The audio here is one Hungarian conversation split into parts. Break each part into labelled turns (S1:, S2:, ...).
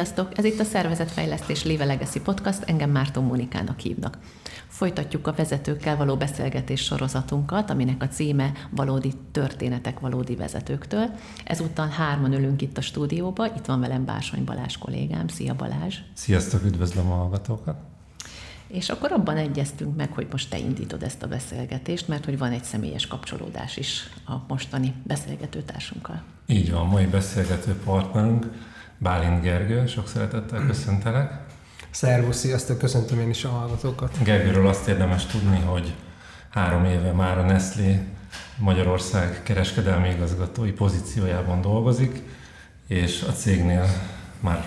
S1: Sziasztok! Ez itt a Szervezetfejlesztés Live Legacy Podcast, engem Márton Mónikának hívnak. Folytatjuk a vezetőkkel való beszélgetés sorozatunkat, aminek a címe Valódi történetek valódi vezetőktől. Ezúttal hárman ülünk itt a stúdióba, itt van velem Bársony Balázs kollégám. Szia Balázs!
S2: Sziasztok, üdvözlöm a hallgatókat!
S1: És akkor abban egyeztünk meg, hogy most te indítod ezt a beszélgetést, mert hogy van egy személyes kapcsolódás is a mostani beszélgetőtársunkkal.
S2: Így van, mai beszélgető partnerünk Bálint Gergő, sok szeretettel köszöntelek.
S3: Szervusz, sziasztok, köszöntöm én is a hallgatókat.
S2: Gergőről azt érdemes tudni, hogy három éve már a Nestlé Magyarország kereskedelmi igazgatói pozíciójában dolgozik, és a cégnél már,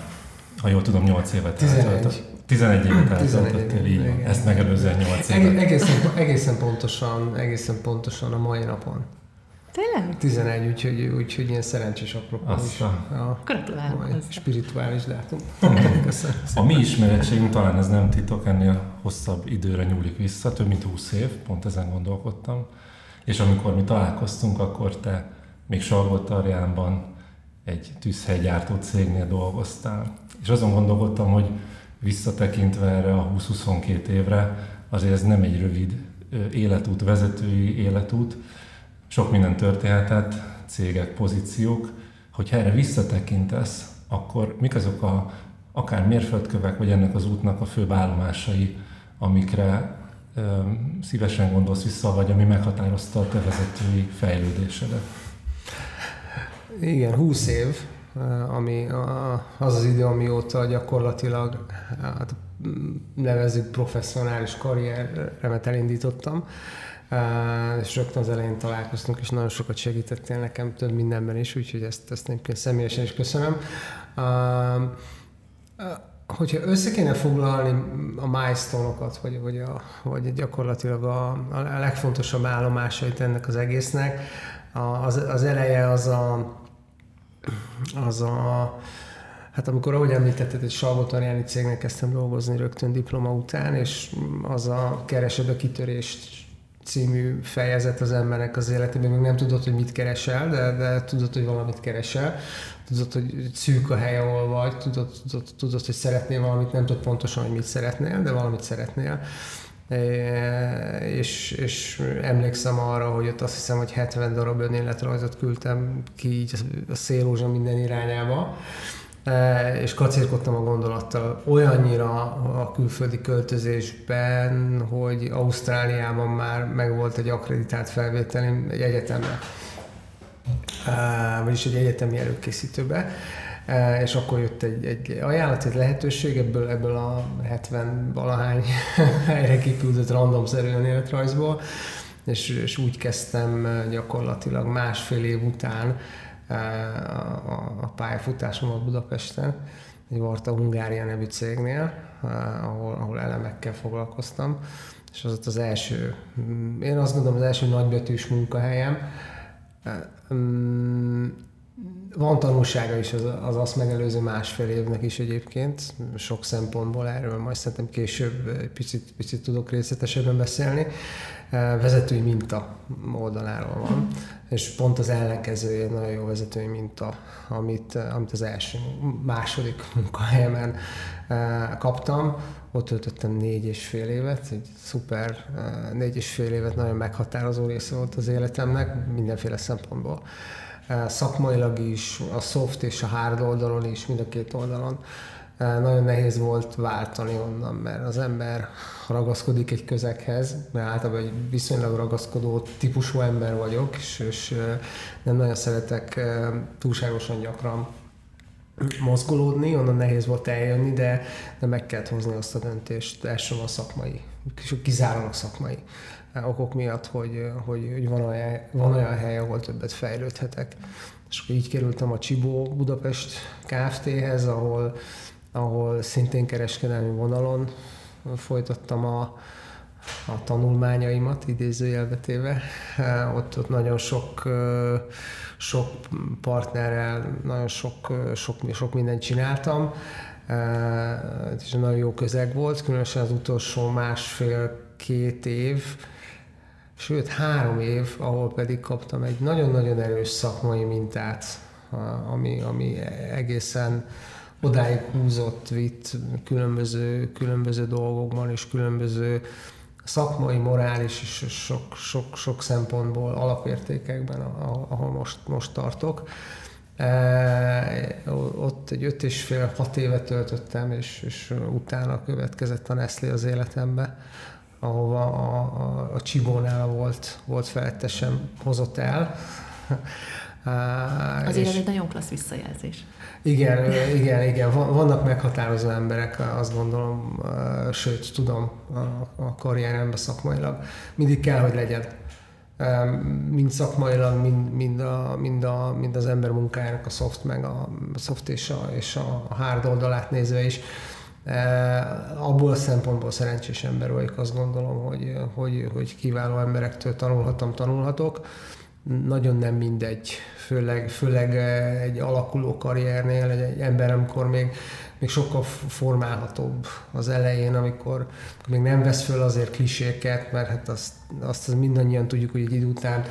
S2: ha jól tudom, 8 évet
S3: 11.
S2: 11 évet eltöltöttél, így van. Ezt megelőzően 8 évet.
S3: Egészen, egészen, pontosan, egészen pontosan a mai napon.
S1: Tényleg?
S3: 11, úgyhogy, úgyhogy ilyen szerencsés apropó
S2: is. A
S1: Gratulálok.
S3: Spirituális dátum.
S2: Köszönöm. A mi ismeretségünk talán ez nem titok, ennél hosszabb időre nyúlik vissza, több mint 20 év, pont ezen gondolkodtam. És amikor mi találkoztunk, akkor te még Salgótarjánban egy tűzhelygyártó cégnél dolgoztál. És azon gondolkodtam, hogy visszatekintve erre a 20-22 évre, azért ez nem egy rövid életút, vezetői életút, sok minden történhetett, cégek, pozíciók, hogyha erre visszatekintesz, akkor mik azok a akár mérföldkövek, vagy ennek az útnak a főbb állomásai, amikre ö, szívesen gondolsz vissza, vagy ami meghatározta a te vezetői fejlődésedet?
S3: Igen, 20 év, ami az az idő, amióta gyakorlatilag hát nevezzük professzionális karrieremet elindítottam és rögtön az elején találkoztunk, és nagyon sokat segítettél nekem több mindenben is, úgyhogy ezt, ezt én személyesen is köszönöm. Hogyha össze kéne foglalni a milestone-okat, vagy, vagy, a, vagy gyakorlatilag a, a legfontosabb állomásait ennek az egésznek, az, az eleje az a, az a Hát amikor, ahogy említetted, egy Salvotarjáni cégnek kezdtem dolgozni rögtön diploma után, és az a keresed a kitörést című fejezet az embernek az életében, még nem tudod, hogy mit keresel, de, de tudod, hogy valamit keresel, tudod, hogy szűk a hely, ahol vagy, tudod, tudod, tudod, hogy szeretnél valamit, nem tudod pontosan, hogy mit szeretnél, de valamit szeretnél. És, és emlékszem arra, hogy ott azt hiszem, hogy 70 darab önéletrajzot küldtem ki így a szélózsa minden irányába, E, és kacérkodtam a gondolattal. Olyannyira a külföldi költözésben, hogy Ausztráliában már megvolt egy akreditált felvételim egy egyetemre, e, vagyis egy egyetemi előkészítőbe, e, és akkor jött egy, egy ajánlat, egy lehetőség ebből, ebből a 70 valahány helyre kiküldött randomszerűen életrajzból, és, és úgy kezdtem gyakorlatilag másfél év után a, pályafutásomat Budapesten, egy Varta Hungária nevű cégnél, ahol, ahol elemekkel foglalkoztam, és az ott az első, én azt gondolom az első nagybetűs munkahelyem. Mm, van tanulsága is az, az azt megelőző másfél évnek is egyébként, sok szempontból erről majd szerintem később picit, picit tudok részletesebben beszélni. Vezetői minta oldaláról van, és pont az ellenkezője nagyon jó vezetői minta, amit, amit az első, második munkahelyemen kaptam. Ott töltöttem négy és fél évet, egy szuper négy és fél évet, nagyon meghatározó része volt az életemnek, mindenféle szempontból szakmailag is, a soft és a hard oldalon is, mind a két oldalon. Nagyon nehéz volt váltani onnan, mert az ember ragaszkodik egy közeghez, mert általában egy viszonylag ragaszkodó típusú ember vagyok, és, és nem nagyon szeretek túlságosan gyakran mozgolódni, onnan nehéz volt eljönni, de, de meg kellett hozni azt a döntést, elsősorban szakmai, kizárólag szakmai okok miatt, hogy, hogy, hogy van, olyan, van olyan hely, ahol többet fejlődhetek. És így kerültem a Csibó Budapest Kft-hez, ahol, ahol szintén kereskedelmi vonalon folytattam a, a tanulmányaimat, idézőjelbetéve. Ott, ott nagyon sok, sok partnerrel, nagyon sok, sok, sok mindent csináltam, és nagyon jó közeg volt, különösen az utolsó másfél-két év, sőt három év, ahol pedig kaptam egy nagyon-nagyon erős szakmai mintát, ami, ami egészen odáig húzott, vitt különböző, különböző dolgokban és különböző szakmai, morális és sok, sok, sok szempontból alapértékekben, ahol most, most tartok. E, ott egy öt és fél, hat évet töltöttem, és, és utána következett a Nestlé az életembe, ahova a, a, a Csibónál volt, volt felettesem, hozott el.
S1: Az és... egy nagyon klassz visszajelzés.
S3: Igen, igen, igen. Vannak meghatározó emberek, azt gondolom, sőt, tudom a karrieremben szakmailag. Mindig kell, hogy legyen. Mind szakmailag, mind, mind, a, mind, a, mind az ember munkájának a soft, meg a soft és a, és a hard oldalát nézve is. Abból a szempontból szerencsés ember vagyok, azt gondolom, hogy, hogy, hogy kiváló emberektől tanulhatom, tanulhatok nagyon nem mindegy, főleg, főleg eh, egy alakuló karriernél, egy, egy ember, amikor még, még sokkal formálhatóbb az elején, amikor, még nem vesz föl azért kliséket, mert hát azt, azt mindannyian tudjuk, hogy egy idő után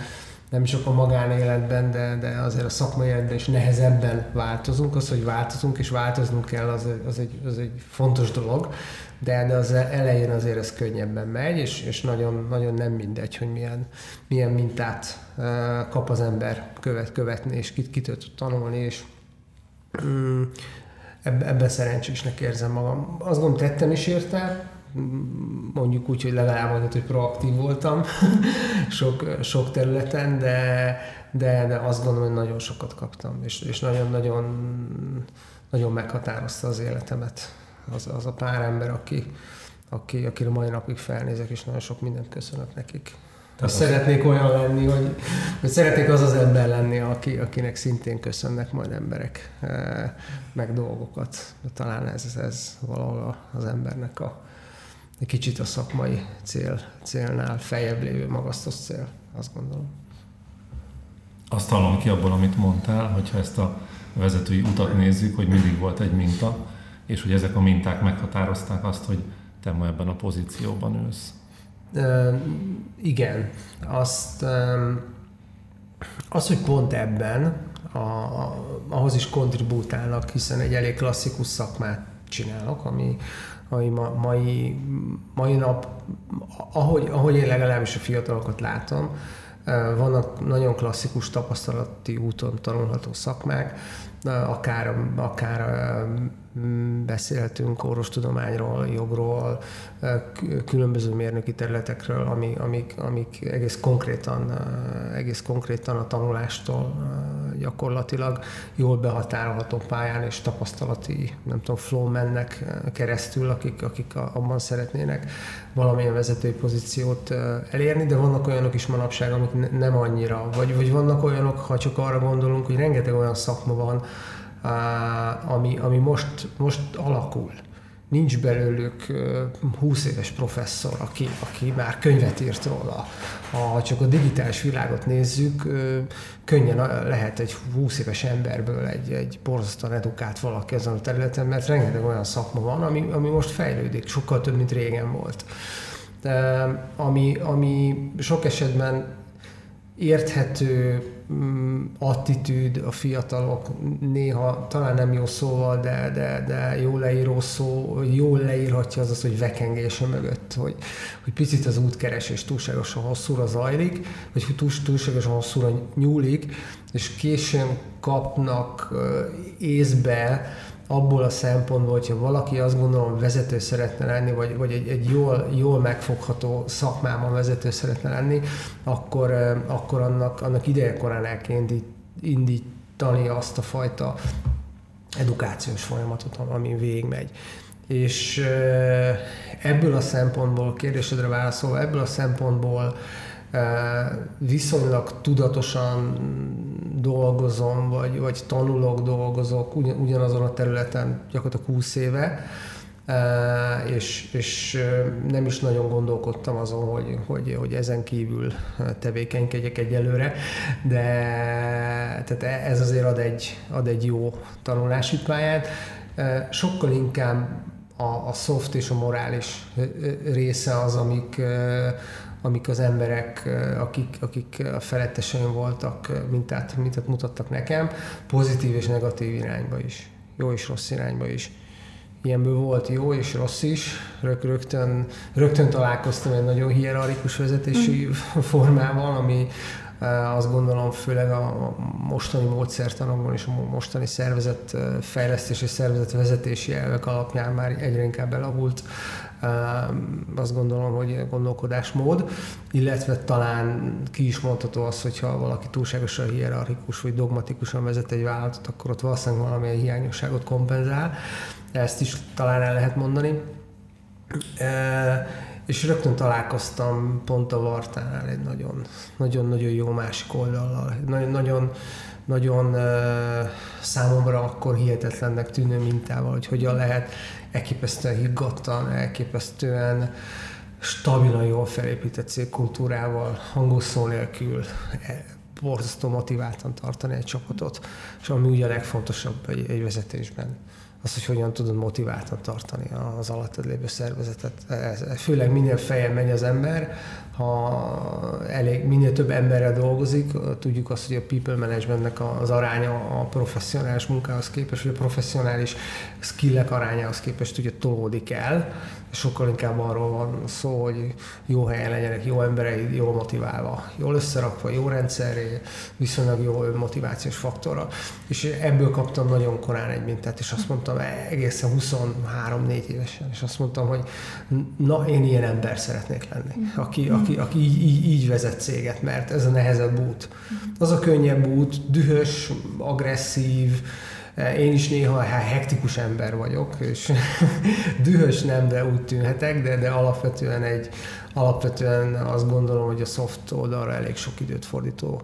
S3: nem csak a magánéletben, de, de azért a szakmai életben is nehezebben változunk. Az, hogy változunk és változnunk kell, az, az, egy, az egy fontos dolog, de, de az elején azért ez könnyebben megy, és, és nagyon, nagyon nem mindegy, hogy milyen, milyen mintát kap az ember követ, követni, és kit, kitől tud tanulni, és mm, ebben szerencsésnek érzem magam. Azt gondolom, tettem is érte, mondjuk úgy, hogy legalább mondjuk, hogy proaktív voltam sok, sok területen, de, de, de azt gondolom, hogy nagyon sokat kaptam, és, és nagyon, nagyon, nagyon meghatározta az életemet az, az a pár ember, aki, aki, akire mai napig felnézek, és nagyon sok mindent köszönök nekik. Tehát szeretnék olyan lenni, hogy, hogy szeretnék az az ember lenni, aki, akinek szintén köszönnek majd emberek e, meg dolgokat. De talán ez, ez valahol az embernek a, egy kicsit a szakmai cél, célnál feljebb lévő magasztos cél, azt gondolom.
S2: Azt hallom ki abból, amit mondtál, hogyha ezt a vezetői utat nézzük, hogy mindig volt egy minta, és hogy ezek a minták meghatározták azt, hogy te ma ebben a pozícióban ülsz.
S3: Uh, igen, azt, um, az, hogy pont ebben, a, a, ahhoz is kontribútálnak, hiszen egy elég klasszikus szakmát csinálok, ami, ami ma, mai, mai nap, ahogy, ahogy én legalábbis a fiatalokat látom, vannak nagyon klasszikus tapasztalati úton tanulható szakmák, akár, akár beszélhetünk orvostudományról, jogról, különböző mérnöki területekről, ami, amik, amik egész, konkrétan, egész konkrétan a tanulástól gyakorlatilag jól behatárolható pályán és tapasztalati, nem tudom, flow mennek keresztül, akik, akik abban szeretnének valamilyen vezetői pozíciót elérni, de vannak olyanok is manapság, amik nem annyira, vagy, vagy vannak olyanok, ha csak arra gondolunk, hogy rengeteg olyan szakma van, ami, ami most, most alakul. Nincs belőlük 20 éves professzor, aki, aki már könyvet írt róla. Ha csak a digitális világot nézzük, könnyen lehet egy 20 éves emberből egy, egy borzasztóan edukált valaki ezen a területen, mert rengeteg olyan szakma van, ami, ami most fejlődik, sokkal több, mint régen volt. De, ami, ami sok esetben érthető attitűd a fiatalok, néha talán nem jó szóval, de, de, de jó leíró szó, jól leírhatja az az, hogy vekengése mögött, hogy, hogy picit az útkeresés túlságosan hosszúra zajlik, vagy túlságosan hosszúra nyúlik, és későn kapnak észbe abból a szempontból, hogyha valaki azt gondolom vezető szeretne lenni, vagy, vagy egy, egy jól, jól megfogható szakmában vezető szeretne lenni, akkor, akkor annak, annak idejekorán el kell indítani azt a fajta edukációs folyamatot, ami végigmegy. És ebből a szempontból, kérdésedre válaszolva, ebből a szempontból viszonylag tudatosan dolgozom, vagy, vagy tanulok, dolgozok ugyanazon a területen gyakorlatilag 20 éve, és, és nem is nagyon gondolkodtam azon, hogy, hogy, hogy ezen kívül tevékenykedjek egyelőre, de tehát ez azért ad egy, ad egy jó tanulási pályát. Sokkal inkább a, a soft és a morális része az, amik, amik az emberek, akik, akik a feletteseim voltak, mintát, mintát mutattak nekem, pozitív és negatív irányba is. jó és rossz irányba is. Ilyenből volt jó és rossz is. Rög, rögtön, rögtön találkoztam egy nagyon hierarchikus vezetési mm. formával, ami azt gondolom főleg a mostani módszertanokban és a mostani szervezet fejlesztés és szervezet vezetési elvek alapján már egyre inkább elavult azt gondolom, hogy gondolkodásmód, illetve talán ki is mondható az, hogyha valaki túlságosan hierarchikus vagy dogmatikusan vezet egy vállalatot, akkor ott valószínűleg valamilyen hiányosságot kompenzál. Ezt is talán el lehet mondani. És rögtön találkoztam pont a Vartánál egy nagyon, nagyon-nagyon jó másik oldallal. Nagyon, nagyon számomra akkor hihetetlennek tűnő mintával, hogy hogyan lehet elképesztően higgadtan, elképesztően stabilan jól felépített cégkultúrával, hangosszó nélkül e, borzasztó motiváltan tartani egy csapatot, és ami ugye a legfontosabb egy, egy vezetésben az, hogy hogyan tudod motiváltan tartani az alattad lévő szervezetet. Ez, főleg minél feljebb megy az ember, ha elég, minél több emberrel dolgozik, tudjuk azt, hogy a people managementnek az aránya a professzionális munkához képest, vagy a professzionális skillek arányához képest ugye tolódik el, sokkal inkább arról van szó, hogy jó helyen legyenek, jó emberei, jól motiválva, jól összerakva, jó rendszerré, viszonylag jó motivációs faktorra. És ebből kaptam nagyon korán egy mintát, és azt mondtam egészen 23-4 évesen, és azt mondtam, hogy na, én ilyen ember szeretnék lenni, aki, aki, aki így, így, így vezet céget, mert ez a nehezebb út. Az a könnyebb út, dühös, agresszív, én is néha hektikus ember vagyok, és dühös nem, de úgy tűnhetek, de, de alapvetően egy, alapvetően azt gondolom, hogy a soft oldalra elég sok időt fordító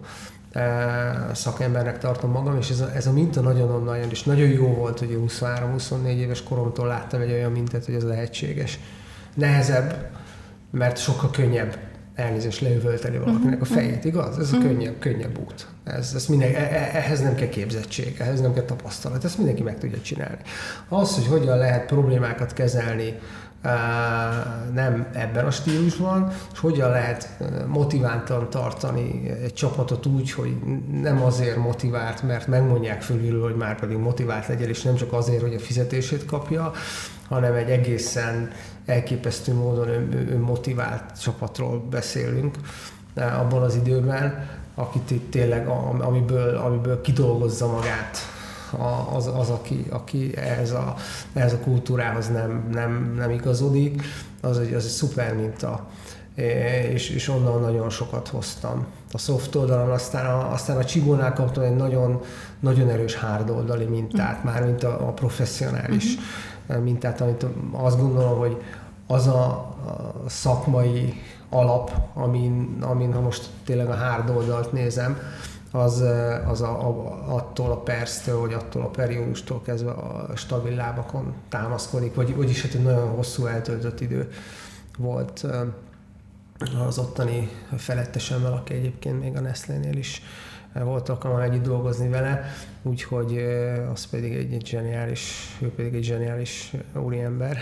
S3: szakembernek tartom magam, és ez a, ez a minta nagyon onnan jön, és nagyon jó volt, hogy 23-24 éves koromtól láttam egy olyan mintát, hogy ez lehetséges. Nehezebb, mert sokkal könnyebb elnézést leüvölteni valakinek a mhm. fejét, igaz? Ez a mhm. könnyebb, könnyebb út. Ez, ez minden, e, ehhez nem kell képzettség, ehhez nem kell tapasztalat, ezt mindenki meg tudja csinálni. Az, hogy hogyan lehet problémákat kezelni, nem ebben a stílusban, és hogyan lehet motiváltan tartani egy csapatot úgy, hogy nem azért motivált, mert megmondják fölül, hogy már pedig motivált legyen, és nem csak azért, hogy a fizetését kapja, hanem egy egészen elképesztő módon önmotivált csapatról beszélünk abban az időben, akit itt tényleg, amiből, amiből kidolgozza magát az, az aki, aki ehhez, a, ehhez a kultúrához nem, nem, nem igazodik, az egy, az egy szuper minta és, és onnan nagyon sokat hoztam. A soft oldalon aztán a, aztán a Csibónál kaptam egy nagyon, nagyon erős hard oldali mintát, már mint a, a professzionális uh-huh. mintát, amit azt gondolom, hogy az a, szakmai alap, amin, amin ha most tényleg a hard oldalt nézem, az, az a, a, attól a perctől, vagy attól a periódustól kezdve a stabil lábakon támaszkodik, vagy, vagyis hát egy nagyon hosszú eltöltött idő volt az ottani felettesemmel, aki egyébként még a Nestlé-nél is volt alkalmam együtt dolgozni vele, úgyhogy az pedig egy, egy zseniális, ő pedig egy zseniális úriember,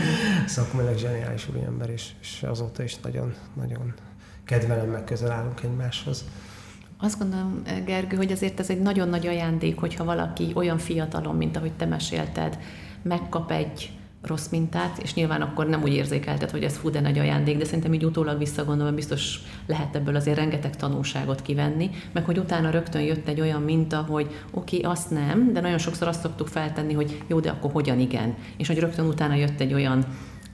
S3: szakmailag zseniális úriember, és, és azóta is nagyon, nagyon kedvelem, meg közel állunk egymáshoz.
S1: Azt gondolom, Gergő, hogy azért ez egy nagyon nagy ajándék, hogyha valaki olyan fiatalon, mint ahogy te mesélted, megkap egy rossz mintát, és nyilván akkor nem úgy érzékelted, hogy ez fú, de nagy ajándék, de szerintem így utólag visszagondolva biztos lehet ebből azért rengeteg tanulságot kivenni, meg hogy utána rögtön jött egy olyan minta, hogy oké, okay, azt nem, de nagyon sokszor azt szoktuk feltenni, hogy jó, de akkor hogyan igen, és hogy rögtön utána jött egy olyan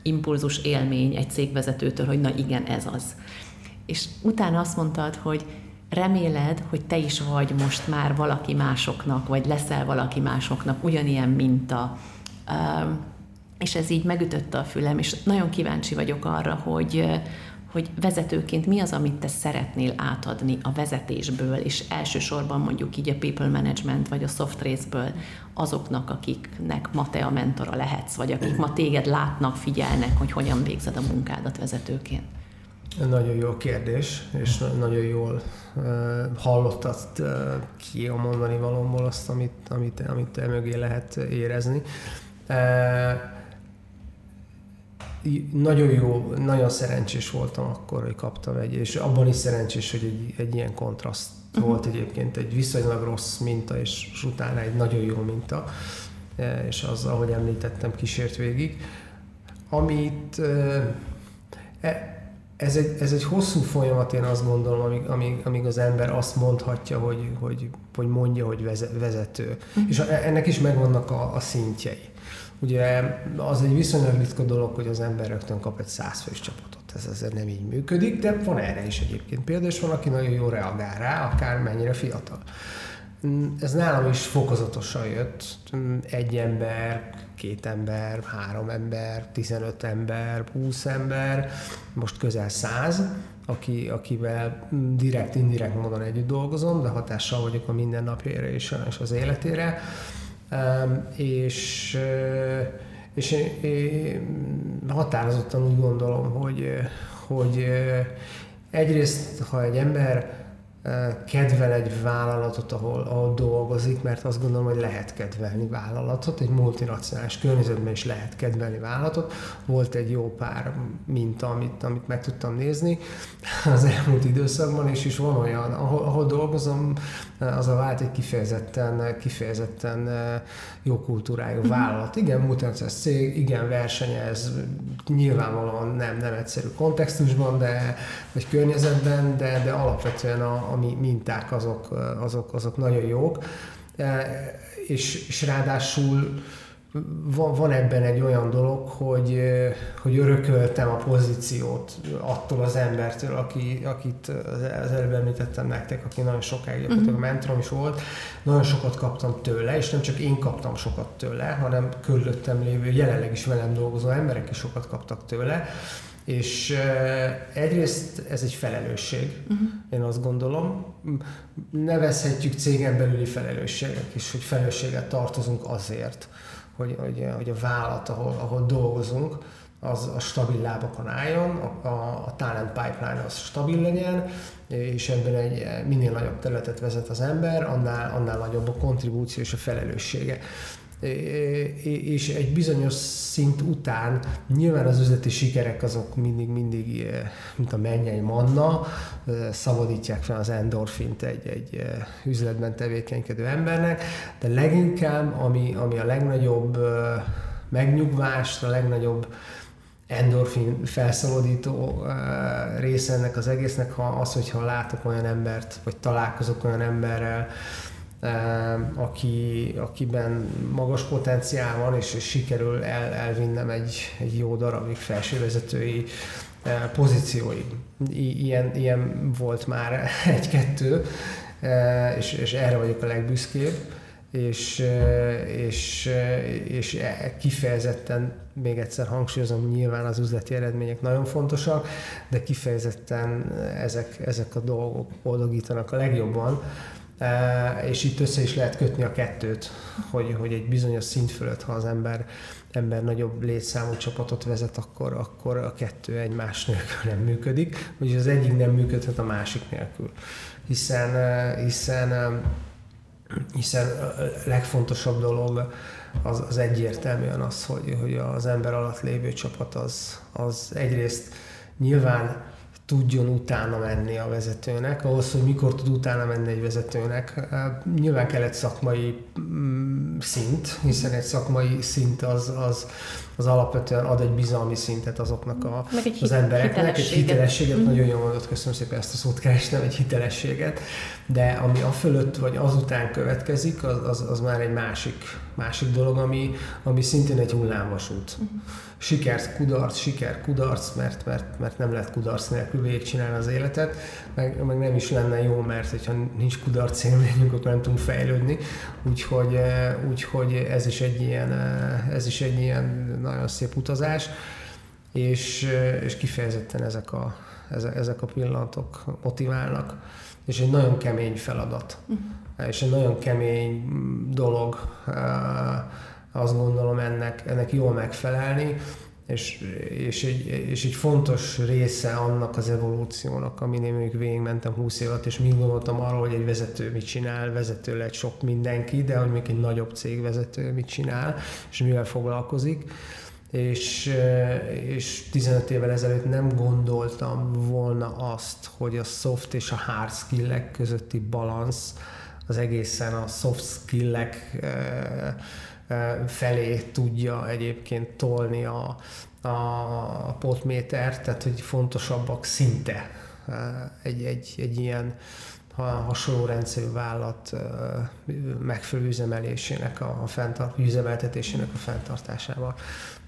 S1: impulzus élmény egy cégvezetőtől, hogy na igen, ez az. És utána azt mondtad, hogy reméled, hogy te is vagy most már valaki másoknak, vagy leszel valaki másoknak ugyanilyen minta, és ez így megütötte a fülem, és nagyon kíváncsi vagyok arra, hogy, hogy vezetőként mi az, amit te szeretnél átadni a vezetésből, és elsősorban mondjuk így a people management vagy a soft részből azoknak, akiknek ma te a mentora lehetsz, vagy akik ma téged látnak, figyelnek, hogy hogyan végzed a munkádat vezetőként.
S3: Nagyon jó kérdés, és nagyon jól uh, hallottad uh, ki a mondani valomból azt, amit, amit, amit mögé lehet érezni. Nagyon jó, nagyon szerencsés voltam akkor, hogy kaptam egy, és abban is szerencsés, hogy egy, egy ilyen kontraszt uh-huh. volt egyébként, egy viszonylag rossz minta, és, utána egy nagyon jó minta. és az, ahogy említettem, kísért végig. Amit e, ez egy, ez egy hosszú folyamat, én azt gondolom, amíg, amíg, amíg az ember azt mondhatja, hogy, hogy, hogy mondja, hogy vezető. Mm. És ennek is megvannak a, a szintjei. Ugye az egy viszonylag ritka dolog, hogy az ember rögtön kap egy százfős csapatot. Ez azért nem így működik, de van erre is egyébként példa, és van, aki nagyon jól reagál rá, akár mennyire fiatal. Ez nálam is fokozatosan jött. Egy ember, két ember, három ember, 15 ember, 20 ember, most közel 100, aki, akivel direkt, indirekt módon együtt dolgozom, de hatással vagyok a mindennapjaira és az életére. És, és határozottan úgy gondolom, hogy, hogy egyrészt, ha egy ember kedvel egy vállalatot, ahol, ahol dolgozik, mert azt gondolom, hogy lehet kedvelni vállalatot, egy multinacionális környezetben is lehet kedvelni vállalatot. Volt egy jó pár minta, amit, amit meg tudtam nézni az elmúlt időszakban, és is van olyan, ahol, ahol dolgozom, az a vált egy kifejezetten, kifejezetten jó kultúrájú mhm. vállalat. Igen, multinacionális cég, igen, versenyez, nyilvánvalóan nem, nem egyszerű kontextusban, de, vagy környezetben, de, de alapvetően a, a mi minták azok, azok, azok nagyon jók. És, és ráadásul van, van ebben egy olyan dolog, hogy, hogy örököltem a pozíciót attól az embertől, aki, akit az előbb említettem nektek, aki nagyon sokáig uh-huh. a mentorom is volt, nagyon sokat kaptam tőle, és nem csak én kaptam sokat tőle, hanem körülöttem lévő, jelenleg is velem dolgozó emberek is sokat kaptak tőle, és egyrészt ez egy felelősség, uh-huh. én azt gondolom. Nevezhetjük cégen belüli felelősségek is, hogy felelősséget tartozunk azért, hogy, hogy, hogy a vállalat, ahol, ahol dolgozunk, az a stabil lábakon álljon, a, a, talent pipeline az stabil legyen, és ebben egy minél nagyobb területet vezet az ember, annál, annál nagyobb a kontribúció és a felelőssége és egy bizonyos szint után nyilván az üzleti sikerek azok mindig, mindig, mint a mennyei manna, szabadítják fel az endorfint egy, egy üzletben tevékenykedő embernek, de leginkább, ami, ami a legnagyobb megnyugvást, a legnagyobb endorfin felszabadító része ennek az egésznek, ha az, hogyha látok olyan embert, vagy találkozok olyan emberrel, aki, akiben magas potenciál van, és, és sikerül el, elvinnem egy, egy jó darabig felsővezetői eh, pozícióig. I, ilyen, ilyen volt már egy-kettő, eh, és, és erre vagyok a legbüszkébb, és, eh, és, és e, kifejezetten, még egyszer hangsúlyozom, nyilván az üzleti eredmények nagyon fontosak, de kifejezetten ezek, ezek a dolgok boldogítanak a legjobban, és itt össze is lehet kötni a kettőt, hogy, hogy egy bizonyos szint fölött, ha az ember, ember nagyobb létszámú csapatot vezet, akkor, akkor a kettő egymás nélkül nem működik, vagyis az egyik nem működhet a másik nélkül. Hiszen, hiszen, hiszen a legfontosabb dolog az, az egyértelműen az, hogy, hogy az ember alatt lévő csapat az, az egyrészt nyilván tudjon utána menni a vezetőnek, ahhoz, hogy mikor tud utána menni egy vezetőnek. Nyilván kell egy szakmai mm, szint, hiszen egy szakmai szint az, az, az alapvetően ad egy bizalmi szintet azoknak a,
S1: egy
S3: az embereknek, egy hitelességet,
S1: mm.
S3: nagyon jól mondott, köszönöm szépen ezt a szót kerestem, egy hitelességet, de ami a fölött vagy azután következik, az, az, az már egy másik, másik dolog, ami, ami szintén egy hullámvasút. Mm sikert, kudarc, siker, kudarc, mert, mert, mert nem lehet kudarc nélkül végigcsinálni az életet, meg, meg nem is lenne jó, mert hogyha nincs kudarc élményünk, akkor nem tudunk fejlődni, úgyhogy, eh, úgyhogy ez, is egy ilyen, eh, ez is egy ilyen nagyon szép utazás, és, eh, és kifejezetten ezek a, ezek, ezek a pillanatok motiválnak, és egy nagyon kemény feladat, uh-huh. és egy nagyon kemény dolog, azt gondolom ennek, ennek jól megfelelni, és, és, egy, és egy fontos része annak az evolúciónak, amin én még végigmentem 20 évet, és mind gondoltam arról, hogy egy vezető mit csinál, vezető lehet sok mindenki, de hogy még egy nagyobb cég vezető mit csinál, és mivel foglalkozik. És, és 15 évvel ezelőtt nem gondoltam volna azt, hogy a soft és a hard skillek közötti balansz az egészen a soft skillek felé tudja egyébként tolni a, a potméter, tehát hogy fontosabbak szinte egy, egy, egy ilyen hasonló rendszerű vállalat megfelelő üzemelésének, a, a fenntart, üzemeltetésének a fenntartásával.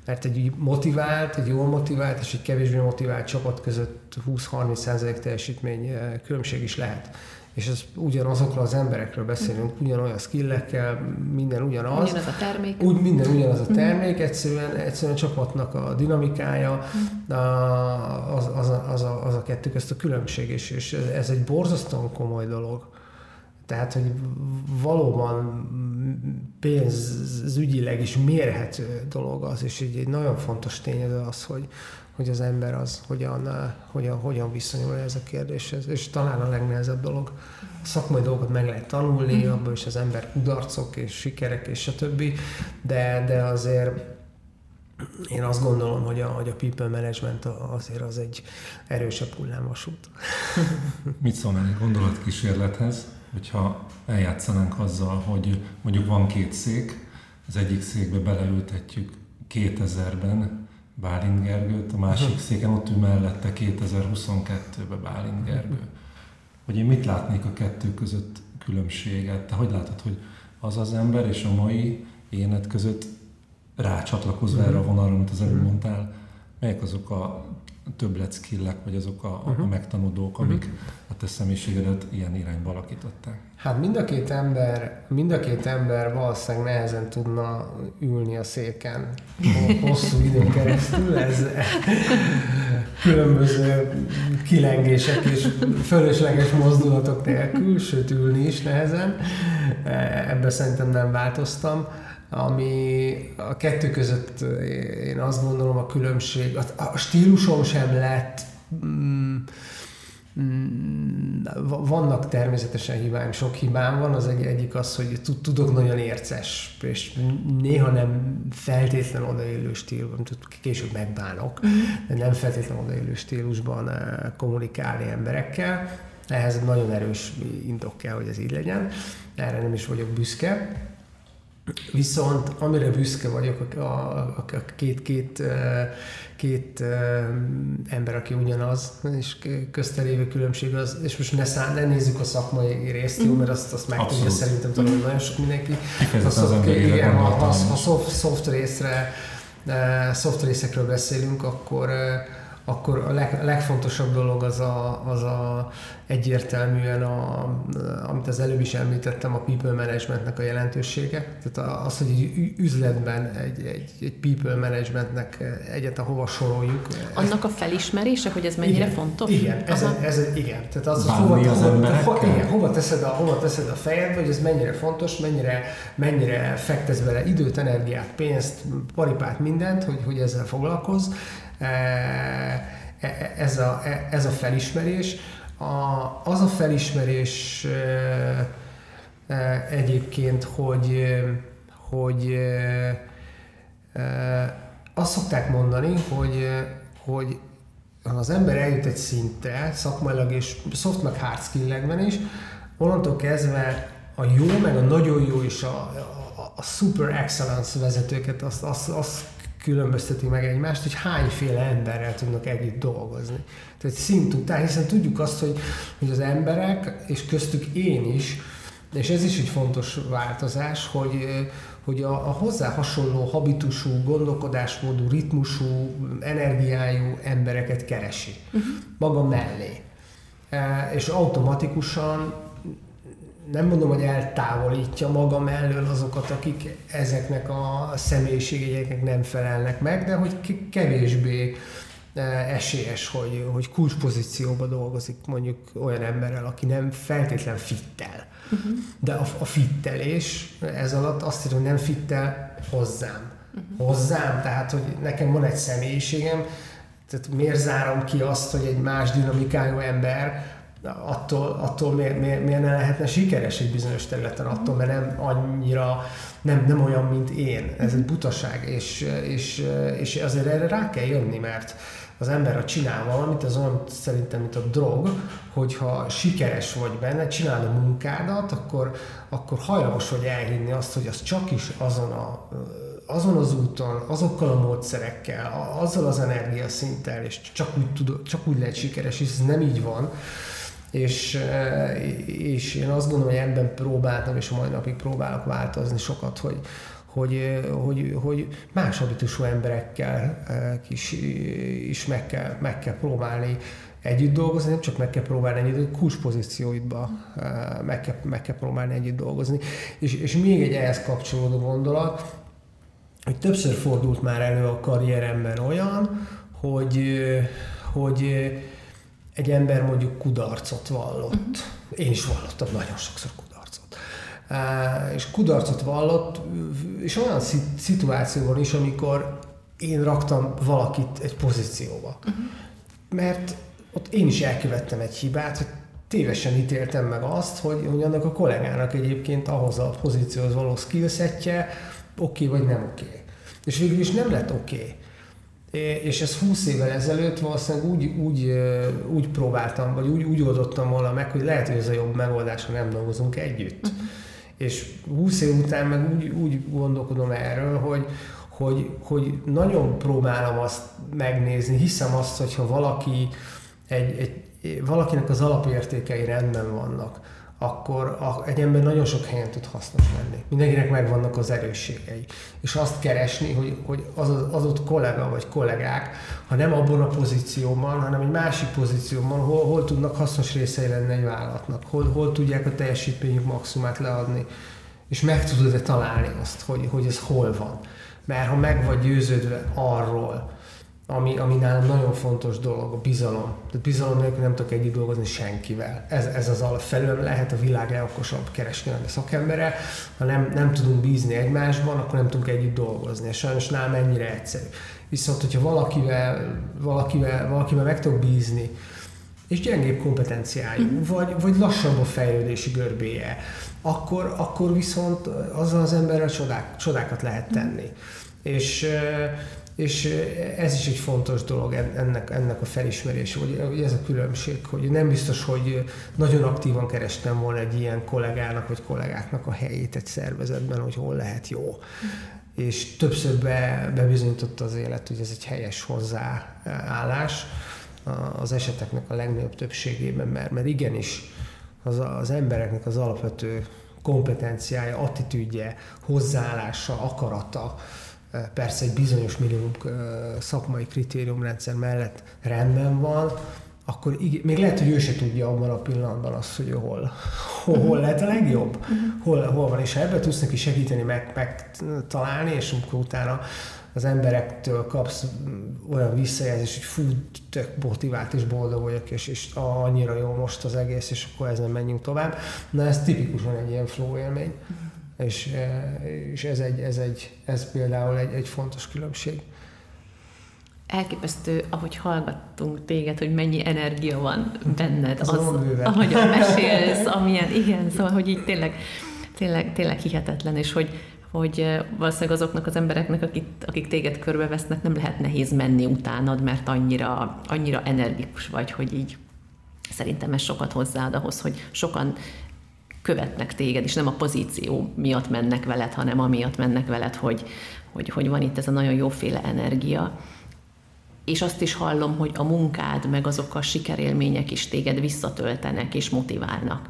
S3: Mert egy motivált, egy jól motivált és egy kevésbé motivált csapat között 20-30% teljesítmény különbség is lehet és ez ugyanazokról az emberekről beszélünk, ugyanolyan skillekkel, minden ugyanaz.
S1: Ugyanaz a termék.
S3: Úgy minden ugyanaz a mhm. termék, egyszerűen, egyszerűen a csapatnak a dinamikája, mhm. az, az, a, az, a, az a kettő közt a különbség, és, és ez egy borzasztóan komoly dolog. Tehát, hogy valóban pénzügyileg is mérhető dolog az, és egy, egy nagyon fontos tényező az, hogy, hogy az ember az hogyan, eh, hogyan, hogyan viszonyul ez a kérdéshez. És talán a legnehezebb dolog. A szakmai dolgokat meg lehet tanulni, mm. abban is az ember kudarcok és sikerek és a többi, de, de azért én azt gondolom, hogy a, hogy a people management azért az egy erősebb hullámvasút.
S2: Mit szólnál egy gondolatkísérlethez, hogyha eljátszanánk azzal, hogy mondjuk van két szék, az egyik székbe beleültetjük 2000-ben Bálint Gergőt, a másik széken ott ül mellette 2022-ben Bálint Gergő. Hogy én mit látnék a kettő között különbséget? Te hogy látod, hogy az az ember és a mai énet között rácsatlakozva erre a vonalra, amit az előbb mondtál, melyek azok a többlet skillek, vagy azok a, uh-huh. a megtanulók, amik uh-huh. a te személyiségedet ilyen irányba alakították?
S3: Hát mind a két ember, mind a két ember valószínűleg nehezen tudna ülni a széken hosszú időn keresztül, ez különböző kilengések és fölösleges mozdulatok nélkül, sőt ülni is nehezen. Ebben szerintem nem változtam ami a kettő között én azt gondolom a különbség, a, stílusom sem lett mm, mm, vannak természetesen hibáim, sok hibám van, az egy, egyik az, hogy tudok nagyon érces, és néha nem feltétlen odaillő stílusban, később megbánok, mhm. de nem feltétlen odaillő stílusban eh, kommunikálni emberekkel. Ehhez nagyon erős indok kell, hogy ez így legyen. Erre nem is vagyok büszke Viszont amire büszke vagyok, a, a, a két, két, két ember, aki ugyanaz, és közte lévő különbség az, és most ne, szá, ne nézzük a szakmai részt, jó, mert azt, azt meg tudja szerintem tudom, hogy nagyon sok mindenki.
S2: Az az igen,
S3: ha, ha, ha soft, soft részre, soft részekről beszélünk, akkor akkor a, leg, legfontosabb dolog az a, az a egyértelműen, a, amit az előbb is említettem, a people managementnek a jelentősége. Tehát az, hogy egy üzletben egy, egy, egy people managementnek egyet, hova soroljuk.
S1: Annak a felismerése, hogy ez mennyire
S3: igen,
S1: fontos?
S3: Igen, ez, ez, ez, igen. Tehát az, hogy hova, az hova, hova, igen, hova, teszed a, hova teszed a fejed, hogy ez mennyire fontos, mennyire, mennyire fektesz bele időt, energiát, pénzt, paripát, mindent, hogy, hogy ezzel foglalkozz ez a, e, ez a felismerés. A, az a felismerés egyébként, hogy, hogy azt szokták mondani, hogy, hogy az ember eljut egy szintre, szakmailag és soft meg hard skill is, onnantól kezdve a jó, meg a nagyon jó és a, a, a super excellence vezetőket, azt, azt, azt különbözteti meg egymást, hogy hányféle emberrel tudnak együtt dolgozni. Tehát szint után, hiszen tudjuk azt, hogy, hogy az emberek, és köztük én is, és ez is egy fontos változás, hogy, hogy a, a hozzá hasonló habitusú, gondolkodásmódú, ritmusú, energiájú embereket keresi uh-huh. maga mellé. E, és automatikusan nem mondom, hogy eltávolítja maga mellől azokat, akik ezeknek a személyiségeknek nem felelnek meg, de hogy kevésbé e, esélyes, hogy, hogy kulcspozícióba dolgozik mondjuk olyan emberrel, aki nem feltétlen fittel. Uh-huh. De a, a fittelés ez alatt azt írom, hogy nem fittel hozzám. Uh-huh. Hozzám, tehát hogy nekem van egy személyiségem, tehát miért zárom ki azt, hogy egy más dinamikájú ember attól, attól miért, miért, miért ne lehetne sikeres egy bizonyos területen, attól, mert nem annyira, nem, nem olyan, mint én. Ez egy butaság, és, és, és azért erre rá kell jönni, mert az ember, ha csinál valamit, az olyan szerintem, mint a drog, hogyha sikeres vagy benne, csinálod a munkádat, akkor, akkor hajlamos vagy elhinni azt, hogy az csak is azon, a, azon az úton, azokkal a módszerekkel, azzal az energiaszinttel, és csak úgy, tud, csak úgy lehet sikeres, és ez nem így van. És, és én azt gondolom, hogy ebben próbáltam, és a mai napig próbálok változni sokat, hogy, hogy, hogy, hogy más habitusú emberekkel is, is meg, kell, meg kell próbálni együtt dolgozni, nem csak meg kell próbálni együtt, kulcspozícióidba meg kell, meg kell próbálni együtt dolgozni. És, és még egy ehhez kapcsolódó gondolat, hogy többször fordult már elő a karrieremben olyan, hogy, hogy egy ember mondjuk kudarcot vallott. Uh-huh. Én is vallottam nagyon sokszor kudarcot és kudarcot vallott, és olyan szituációban is, amikor én raktam valakit egy pozícióba. Uh-huh. Mert ott én is elkövettem egy hibát, hogy tévesen ítéltem meg azt, hogy, hogy annak a kollégának egyébként ahhoz a pozícióhoz való skillsetje oké okay, vagy nem oké. Okay. És végül is nem lett oké. Okay. És ez 20 évvel ezelőtt valószínűleg úgy, úgy, úgy próbáltam, vagy úgy, úgy oldottam volna meg, hogy lehet, hogy ez a jobb megoldás, ha nem dolgozunk együtt. Uh-huh és 20 év után meg úgy, úgy gondolkodom erről, hogy, hogy, hogy nagyon próbálom azt megnézni, hiszem azt, hogyha valaki egy, egy, valakinek az alapértékei rendben vannak, akkor a, egy ember nagyon sok helyen tud hasznos lenni. Mindenkinek megvannak az erősségei. És azt keresni, hogy, hogy az, az ott kollega vagy kollégák, ha nem abban a pozícióban, hanem egy másik pozícióban, hol, hol tudnak hasznos részei lenni egy vállalatnak, hol, hol tudják a teljesítményük maximumát leadni, és meg tudod-e találni azt, hogy, hogy ez hol van. Mert ha meg vagy győződve arról, ami, ami nálam nagyon fontos dolog, a bizalom. De bizalom nélkül nem tudok együtt dolgozni senkivel. Ez, ez az alapfelőm lehet a világ legokosabb kereskedelmi szakembere. Ha nem, nem tudunk bízni egymásban, akkor nem tudunk együtt dolgozni. És sajnos nálam ennyire egyszerű. Viszont, hogyha valakivel, valakivel, valakivel meg tudok bízni, és gyengébb kompetenciájú, mm. vagy, vagy lassabb a fejlődési görbéje, akkor, akkor viszont azzal az emberrel csodák, csodákat lehet tenni. Mm. És és ez is egy fontos dolog ennek, ennek a felismerése, hogy ez a különbség, hogy nem biztos, hogy nagyon aktívan kerestem volna egy ilyen kollégának vagy kollégáknak a helyét egy szervezetben, hogy hol lehet jó. És többször be, bebizonyította az élet, hogy ez egy helyes hozzáállás az eseteknek a legnagyobb többségében, mert, mert igenis az, az embereknek az alapvető kompetenciája, attitűdje, hozzáállása, akarata, persze egy bizonyos minimum szakmai kritériumrendszer mellett rendben van, akkor így, még lehet, hogy ő se tudja abban a pillanatban azt, hogy hol, hol, hol lehet a legjobb, hol, hol van, és ha ebbe tudsz neki segíteni, meg, megtalálni, és amikor utána az emberektől kapsz olyan visszajelzést, hogy fú, tök motivált és boldog vagyok, és, és annyira jó most az egész, és akkor ezen menjünk tovább. Na ez tipikusan egy ilyen flow élmény és, eh, és ez, egy, ez, egy, ez például egy, egy fontos különbség.
S1: Elképesztő, ahogy hallgattunk téged, hogy mennyi energia van benned, az, az ahogy mesélsz, amilyen, igen, szóval, hogy így tényleg, tényleg, tényleg hihetetlen, és hogy, hogy eh, valószínűleg azoknak az embereknek, akik, akik téged körbevesznek, nem lehet nehéz menni utánad, mert annyira, annyira energikus vagy, hogy így szerintem ez sokat hozzáad ahhoz, hogy sokan követnek téged, és nem a pozíció miatt mennek veled, hanem amiatt mennek veled, hogy, hogy, hogy van itt ez a nagyon jóféle energia. És azt is hallom, hogy a munkád, meg azok a sikerélmények is téged visszatöltenek és motiválnak.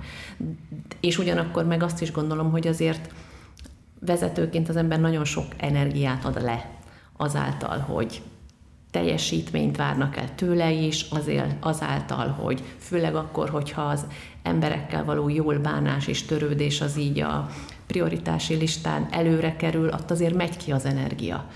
S1: És ugyanakkor meg azt is gondolom, hogy azért vezetőként az ember nagyon sok energiát ad le azáltal, hogy teljesítményt várnak el tőle is, azért, azáltal, hogy főleg akkor, hogyha az emberekkel való jól bánás és törődés az így a prioritási listán előre kerül, ott azért megy ki az energia.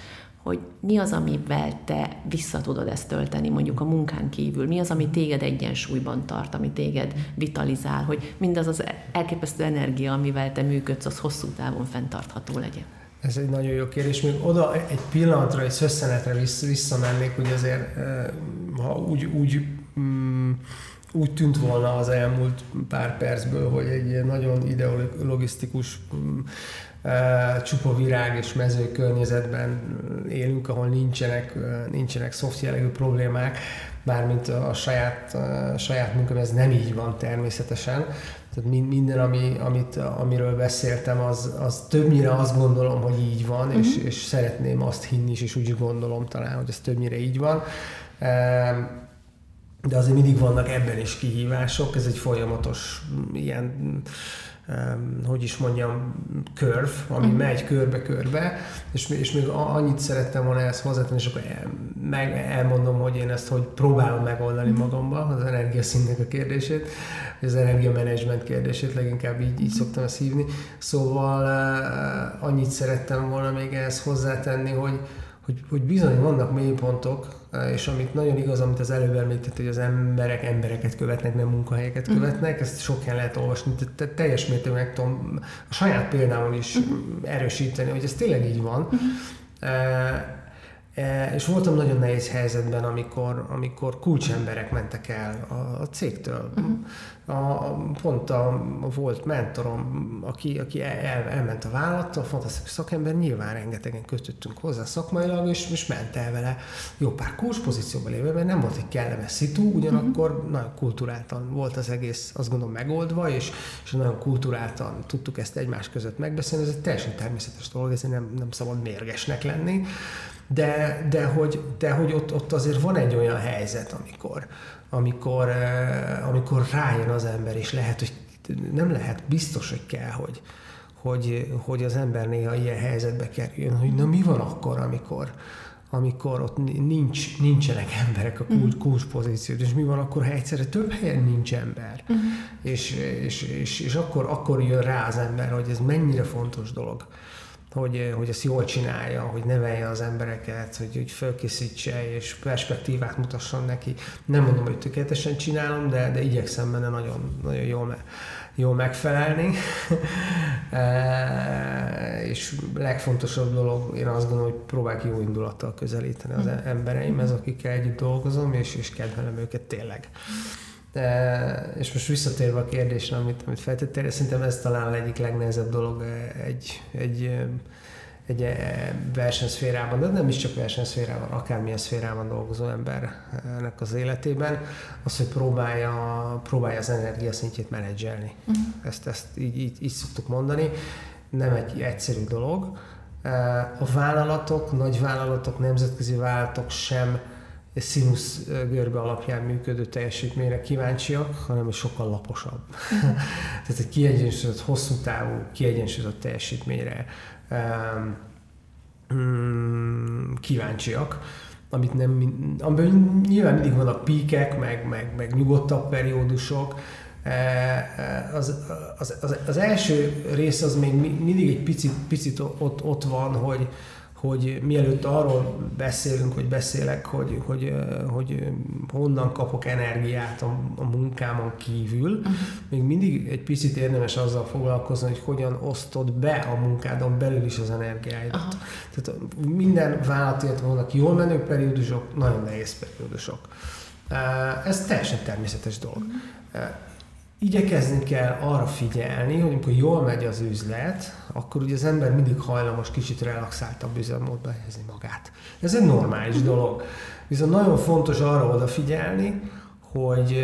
S1: Hogy mi az, amivel te vissza tudod ezt tölteni, mondjuk a munkán kívül, mi az, ami téged egyensúlyban tart, ami téged vitalizál, hogy mindaz az elképesztő energia, amivel te működsz, az hosszú távon fenntartható legyen.
S3: Ez egy nagyon jó kérdés. Még oda egy pillanatra, egy szösszenetre visszamennék, hogy azért, eh, ha úgy, úgy mm, úgy tűnt volna az elmúlt pár percből, hogy egy nagyon ideologisztikus mm, csupa virág és mező környezetben élünk, ahol nincsenek, nincsenek soft jellegű problémák, bármint a saját, a saját munkám, ez nem így van természetesen. Tehát minden, ami, amit, amiről beszéltem, az, az többnyire azt gondolom, hogy így van, uh-huh. és, és szeretném azt hinni is, és úgy gondolom talán, hogy ez többnyire így van. De azért mindig vannak ebben is kihívások, ez egy folyamatos ilyen hogy is mondjam, curve, ami uh-huh. megy körbe-körbe, és, és még annyit szerettem volna ezt hozzátenni, és akkor el, meg elmondom, hogy én ezt hogy próbálom megoldani uh-huh. magamba, az energiaszínnek a kérdését, az energiamenedzsment kérdését, leginkább így, így szoktam ezt hívni. Szóval annyit szerettem volna még ehhez hozzátenni, hogy, hogy, hogy bizony vannak mélypontok, és amit nagyon igaz, amit az előbb említett, hogy az emberek embereket követnek, nem munkahelyeket mhm. követnek, ezt sok helyen lehet olvasni, te, teljes mértékben meg tudom a saját példámon is uh-huh. erősíteni, hogy ez tényleg így van. Uh-huh. E, és voltam nagyon nehéz helyzetben, amikor, amikor kulcsemberek mentek el a, a cégtől. Uh-huh. A, pont a, a volt mentorom, aki, aki el, elment a vállalattal, fantasztikus szakember, nyilván rengetegen kötöttünk hozzá szakmailag, és, és ment el vele jó pár kulcspozícióban lévő, mert nem volt egy kellemes szitu, ugyanakkor uh-huh. nagyon kulturáltan volt az egész, azt gondolom, megoldva, és, és nagyon kulturáltan tudtuk ezt egymás között megbeszélni, ez egy teljesen természetes dolog, ezért nem, nem szabad mérgesnek lenni de, de, hogy, de hogy ott, ott azért van egy olyan helyzet, amikor, amikor, eh, amikor rájön az ember, és lehet, hogy nem lehet, biztos, hogy kell, hogy, hogy, hogy az ember néha ilyen helyzetbe kerüljön, hogy na mi van akkor, amikor, amikor ott nincs, nincsenek emberek a kulcs, mhm. kulcspozíciót, és mi van akkor, ha egyszerre több helyen nincs ember. Uh-huh. És, és, és, és akkor, akkor jön rá az ember, hogy ez mennyire fontos dolog hogy, hogy ezt jól csinálja, hogy nevelje az embereket, hogy, hogy felkészítse és perspektívát mutasson neki. Nem mondom, hogy tökéletesen csinálom, de, de igyekszem benne nagyon, nagyon jól, jól megfelelni. e, és legfontosabb dolog, én azt gondolom, hogy próbálok jó indulattal közelíteni az embereimhez, akikkel együtt dolgozom, és, és kedvelem őket tényleg. De, és most visszatérve a kérdésre, amit, amit feltettél, szerintem ez talán egyik legnehezebb dolog egy, egy, egy versenyszférában, de nem is csak versenyszférában, akármilyen szférában dolgozó embernek az életében, az, hogy próbálja, próbálja az energiaszintjét menedzselni. Uh-huh. Ezt, ezt így, így, így szoktuk mondani. Nem egy egyszerű dolog. A vállalatok, nagy vállalatok, nemzetközi vállalatok sem színusz görbe alapján működő teljesítményre kíváncsiak, hanem sokkal laposabb. Tehát egy kiegyensúlyozott, hosszú távú, kiegyensúlyozott teljesítményre um, kíváncsiak amit nem, amiben nyilván mindig vannak píkek, meg, meg, meg nyugodtabb periódusok, az, az, az, az első rész az még mindig egy picit, picit ott, ott van, hogy, hogy mielőtt arról beszélünk, hogy beszélek, hogy, hogy, hogy honnan kapok energiát a, a munkámon kívül, uh-huh. még mindig egy picit érdemes azzal foglalkozni, hogy hogyan osztod be a munkádon belül is az energiáidat. Uh-huh. Tehát minden vállalat vannak jól menő periódusok, nagyon nehéz periódusok. Ez teljesen természetes dolog. Igyekezni kell arra figyelni, hogy amikor jól megy az üzlet, akkor ugye az ember mindig hajlamos kicsit relaxáltabb üzemmódba helyezni magát. Ez egy normális dolog. Viszont nagyon fontos arra odafigyelni, hogy,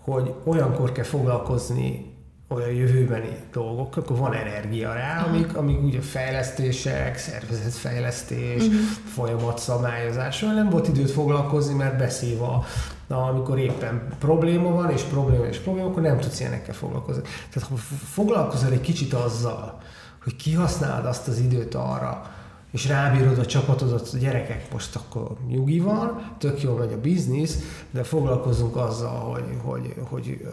S3: hogy olyankor kell foglalkozni olyan jövőbeni dolgok, akkor van energia rá, amik, amik ugye fejlesztések, szervezetfejlesztés, uh-huh. folyamatszabályozás, nem volt időt foglalkozni, mert beszél a, Na, amikor éppen probléma van, és probléma és probléma, akkor nem tudsz ilyenekkel foglalkozni. Tehát ha foglalkozol egy kicsit azzal, hogy kihasználod azt az időt arra, és rábírod a csapatodat, a gyerekek most akkor nyugi van, tök jól megy a biznisz, de foglalkozunk azzal, hogy, hogy, hogy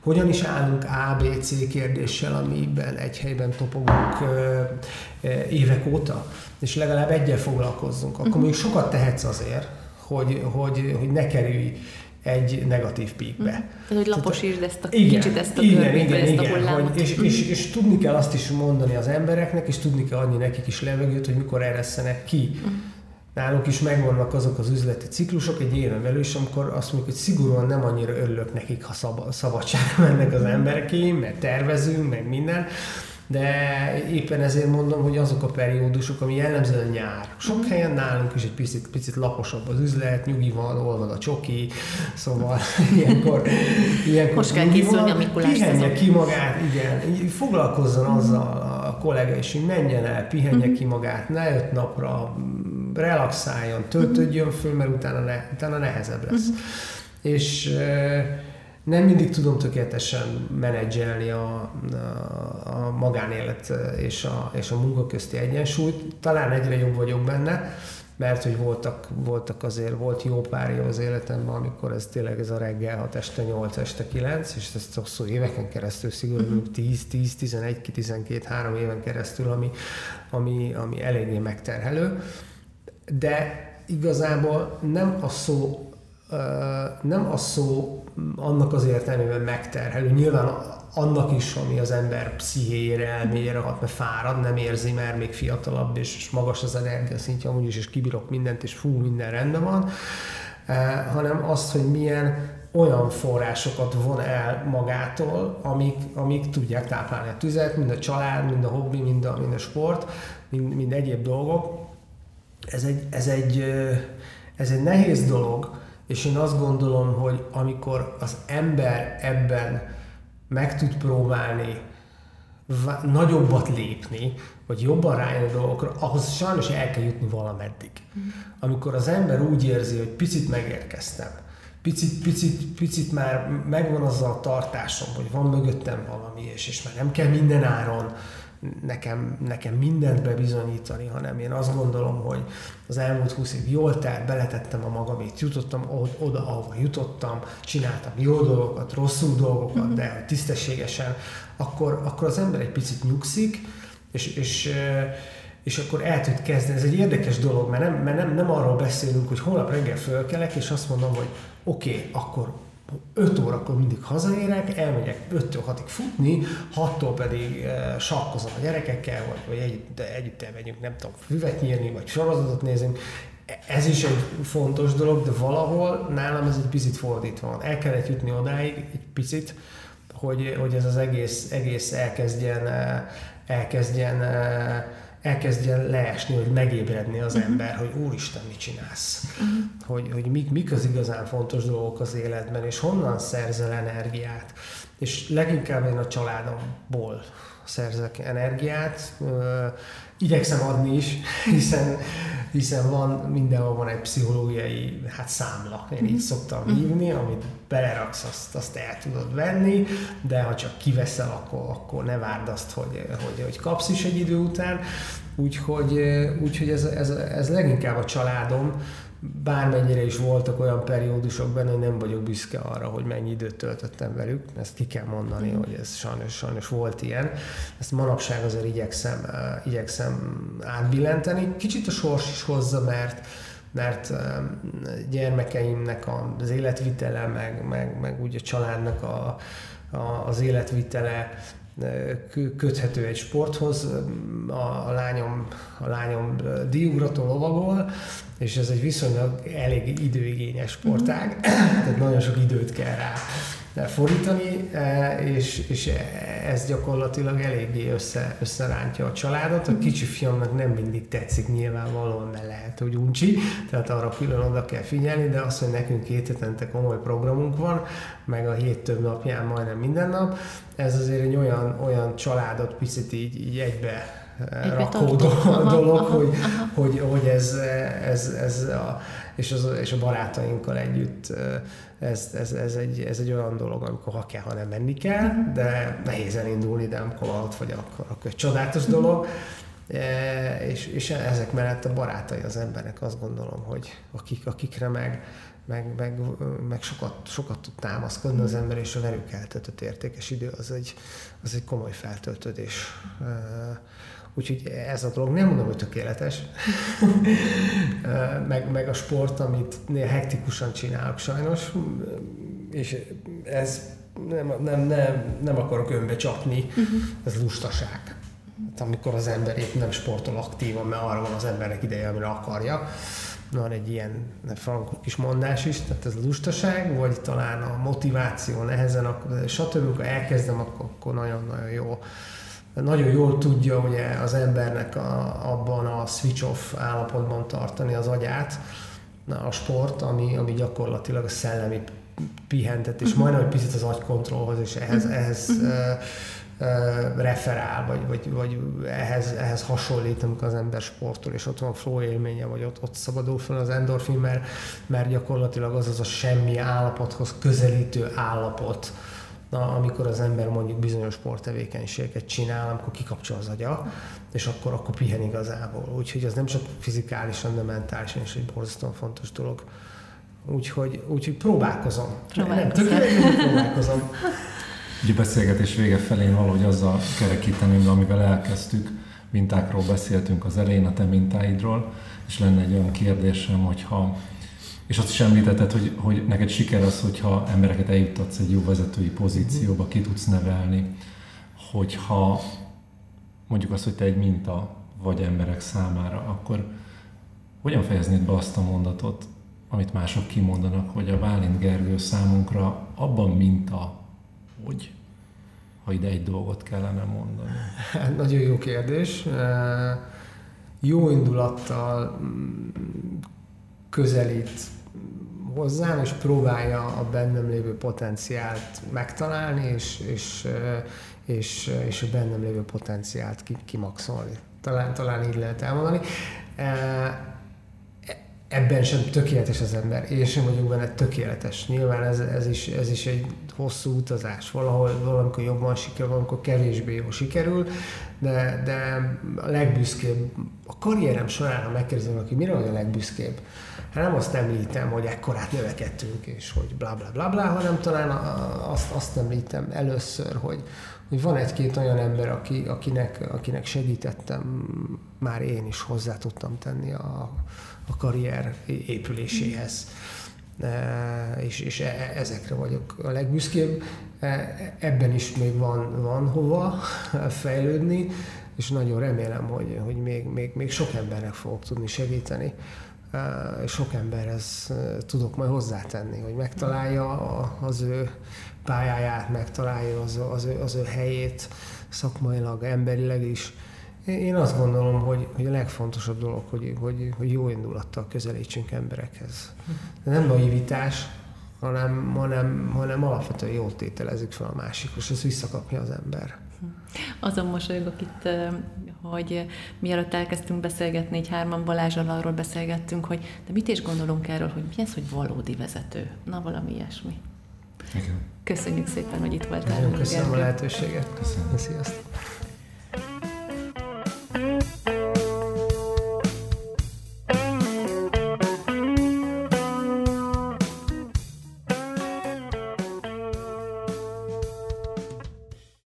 S3: hogyan is állunk A, B, C kérdéssel, amiben egy helyben topogunk évek óta, és legalább egyel foglalkozzunk, akkor uh-huh. még sokat tehetsz azért, hogy, hogy, hogy ne kerülj egy negatív píkbe.
S1: Tehát, hogy laposítsd ezt a igen, kicsit ezt a igen, igen, ezt igen, a hullámot.
S3: Hogy, és, és, és, tudni kell azt is mondani az embereknek, és tudni kell adni nekik is levegőt, hogy mikor eresszenek ki. nálunk is megvannak azok az üzleti ciklusok egy éven belül, és amikor azt mondjuk, hogy szigorúan nem annyira örülök nekik, ha szab- szabadságra mennek az emberek, mert tervezünk, meg minden, de éppen ezért mondom, hogy azok a periódusok, ami jellemzően nyár. Sok mhm. helyen nálunk is egy picit, picit laposabb az üzlet, nyugi van, olvad a csoki, szóval ilyenkor, ilyenkor
S1: Most kell készülni a
S3: Mikulás ki magát, igen, foglalkozzon mhm. azzal a kollega, és hogy menjen el, pihenje ki magát, ne öt napra, relaxáljon, töltődjön föl, mert utána, ne, utána nehezebb lesz. És nem mindig tudom tökéletesen menedzselni a, a, a magánélet és a, és a munka közti egyensúlyt. Talán egyre jobb vagyok benne, mert hogy voltak, voltak azért, volt jó párja az életemben, amikor ez tényleg ez a reggel 6 este 8 este 9, és ezt hosszú éveken keresztül, szigorúan 10, 10, 11, 12, 3 éven keresztül, ami, ami, ami eléggé megterhelő. De igazából nem a szó nem a szó annak az értelmében megterhelő. Nyilván annak is, ami az ember pszichéjére, elméjére hat, mert fárad, nem érzi, mert még fiatalabb, és magas az energia szintje amúgy is, és kibírok mindent, és fú, minden rendben van, hanem azt, hogy milyen olyan forrásokat von el magától, amik, amik tudják táplálni a tüzet, mind a család, mind a hobbi, mind a, mind a sport, mind, mind egyéb dolgok. Ez egy, ez, egy, ez egy nehéz dolog, és én azt gondolom, hogy amikor az ember ebben meg tud próbálni nagyobbat lépni, vagy jobban rájön a dolgokra, ahhoz sajnos el kell jutni valameddig. Mm. Amikor az ember úgy érzi, hogy picit megérkeztem, picit, picit, picit már megvan azzal a tartásom, hogy van mögöttem valami, és, és már nem kell minden áron nekem, nekem mindent bebizonyítani, hanem én azt gondolom, hogy az elmúlt 20 év jól telt, beletettem a magamét, jutottam oda, ahova jutottam, csináltam jó dolgokat, rosszul dolgokat, de tisztességesen, akkor, akkor az ember egy picit nyugszik, és, és és akkor el tud kezdeni. Ez egy érdekes dolog, mert nem, mert nem, nem arról beszélünk, hogy holnap reggel fölkelek, és azt mondom, hogy oké, okay, akkor 5 órakor mindig hazaérek, elmegyek 5-től 6-ig futni, 6-tól pedig uh, sakkozom a gyerekekkel, vagy, vagy együtt, együtt elmegyünk, nem tudom, füvet nyírni, vagy sorozatot nézünk. Ez is egy fontos dolog, de valahol nálam ez egy picit fordítva van. El kellett jutni odáig egy picit, hogy, hogy ez az egész, egész elkezdjen, elkezdjen elkezdjen leesni, hogy megébredni az uh-huh. ember, hogy úristen, mit csinálsz? Uh-huh. Hogy, hogy mik, mik az igazán fontos dolgok az életben, és honnan szerzel energiát. És leginkább én a családomból szerzek energiát. Igyekszem adni is, hiszen, hiszen van, mindenhol van egy pszichológiai hát számla, én így mhm. szoktam hívni, amit beleraksz, azt, azt el tudod venni, de ha csak kiveszel, akkor, akkor ne várd azt, hogy, hogy, hogy kapsz is egy idő után. Úgyhogy, úgyhogy ez, ez, ez leginkább a családom, bármennyire is voltak olyan periódusok benne, hogy nem vagyok büszke arra, hogy mennyi időt töltöttem velük. Ezt ki kell mondani, mm. hogy ez sajnos, sajnos volt ilyen. Ezt manapság azért igyekszem, igyekszem átbillenteni. Kicsit a sors is hozza, mert mert gyermekeimnek az életvitele, meg, meg, meg úgy a családnak a, a, az életvitele köthető egy sporthoz. A, lányom, a lányom diugrató lovagol, és ez egy viszonylag elég időigényes sportág, mm. tehát nagyon sok időt kell rá fordítani, e, és, és ez gyakorlatilag eléggé össze, összerántja a családot. A mhm. kicsi fiamnak nem mindig tetszik nyilvánvalóan, mert lehet, hogy uncsi, tehát arra külön oda kell figyelni, de az, hogy nekünk két hetente komoly programunk van, meg a hét több napján majdnem minden nap, ez azért egy olyan, olyan családot picit így, így egybe rakó dolog, aha, hogy, aha. hogy, hogy ez, ez, ez a, és, az, és a barátainkkal együtt ez, ez, ez, egy, ez egy olyan dolog, amikor ha kell, ha nem menni kell, de nehéz elindulni, de amikor ott vagy, akkor, akkor egy csodálatos dolog. E, és, és ezek mellett a barátai az embernek azt gondolom, hogy akik, akikre meg, meg, meg, meg sokat, sokat tud támaszkodni az ember, és a velük eltöltött értékes idő, az egy, az egy komoly feltöltődés. E, Úgyhogy ez a dolog, nem mondom, hogy tökéletes, meg, meg a sport, amit néha hektikusan csinálok sajnos, és ez nem, nem, nem, nem akarok önbe csapni, uh-huh. ez lustaság. Hát amikor az ember épp nem sportol aktívan, mert arra van az embernek ideje, amire akarja. Van egy ilyen frankó kis mondás is, tehát ez lustaság, vagy talán a motiváció nehezen, stb. Amikor elkezdem, akkor, akkor nagyon-nagyon jó nagyon jól tudja ugye az embernek a, abban a switch off állapotban tartani az agyát, a sport, ami, ami gyakorlatilag a szellemi pihentetés, uh-huh. majdnem egy picit az agykontrollhoz, és ehhez, uh-huh. ehhez uh, uh, referál, vagy, vagy, vagy ehhez, ehhez hasonlít, amikor az ember sportol, és ott van flow élménye, vagy ott, ott szabadul fel az endorfin, mert, mert gyakorlatilag az az a semmi állapothoz közelítő állapot, na, amikor az ember mondjuk bizonyos sporttevékenységeket csinál, amikor kikapcsol az agya, és akkor, akkor pihen igazából. Úgyhogy ez nem csak fizikálisan, de mentálisan is egy borzasztóan fontos dolog. Úgyhogy, úgyhogy próbálkozom. Nem, tökéletesen próbálkozom.
S2: Ugye beszélgetés vége felén valahogy azzal kerekítenünk, amivel elkezdtük, mintákról beszéltünk az elején, a te mintáidról, és lenne egy olyan kérdésem, hogyha és azt is említetted, hogy, hogy neked siker az, hogyha embereket eljuttatsz egy jó vezetői pozícióba, ki tudsz nevelni, hogyha mondjuk azt, hogy te egy minta vagy emberek számára, akkor hogyan fejeznéd be azt a mondatot, amit mások kimondanak, hogy a Bálint Gergő számunkra abban minta, hogy ha ide egy dolgot kellene mondani?
S3: Hát, nagyon jó kérdés. Jó indulattal közelít hozzám, és próbálja a bennem lévő potenciált megtalálni, és, és, és, és a bennem lévő potenciált kimaxolni. Talán, talán így lehet elmondani. Ebben sem tökéletes az ember. Én sem vagyok benne tökéletes. Nyilván ez, ez, is, ez is egy hosszú utazás. Valahol valamikor jobban sikerül, valamikor kevésbé jól sikerül, de, de a legbüszkébb, a karrierem során, ha megkérdezem, aki mire vagy a legbüszkébb, nem azt említem, hogy ekkorát növekedtünk, és hogy bla bla bla bla, hanem talán azt, azt említem először, hogy, hogy van egy-két olyan ember, aki, akinek, akinek segítettem, már én is hozzá tudtam tenni a, a karrier épüléséhez. E, és, és e, ezekre vagyok a legbüszkébb. E, ebben is még van, van hova fejlődni, és nagyon remélem, hogy, hogy még, még, még sok embernek fogok tudni segíteni sok emberhez tudok majd hozzátenni, hogy megtalálja az ő pályáját, megtalálja az, az, ő, az ő helyét szakmailag, emberileg is. Én azt gondolom, hogy, hogy a legfontosabb dolog, hogy, hogy, hogy jó indulattal közelítsünk emberekhez. De nem naivitás, hanem, hanem, hanem alapvetően jól tételezik fel a másik, és ezt visszakapja az ember.
S1: Azon mosolygok itt, hogy mielőtt elkezdtünk beszélgetni, így hárman Balázsal arról beszélgettünk, hogy de mit is gondolunk erről, hogy mi ez, hogy valódi vezető? Na, valami ilyesmi. Igen. Köszönjük szépen, hogy itt voltál.
S3: Nagyon köszönöm a lehetőséget. Köszönöm. Sziasztok.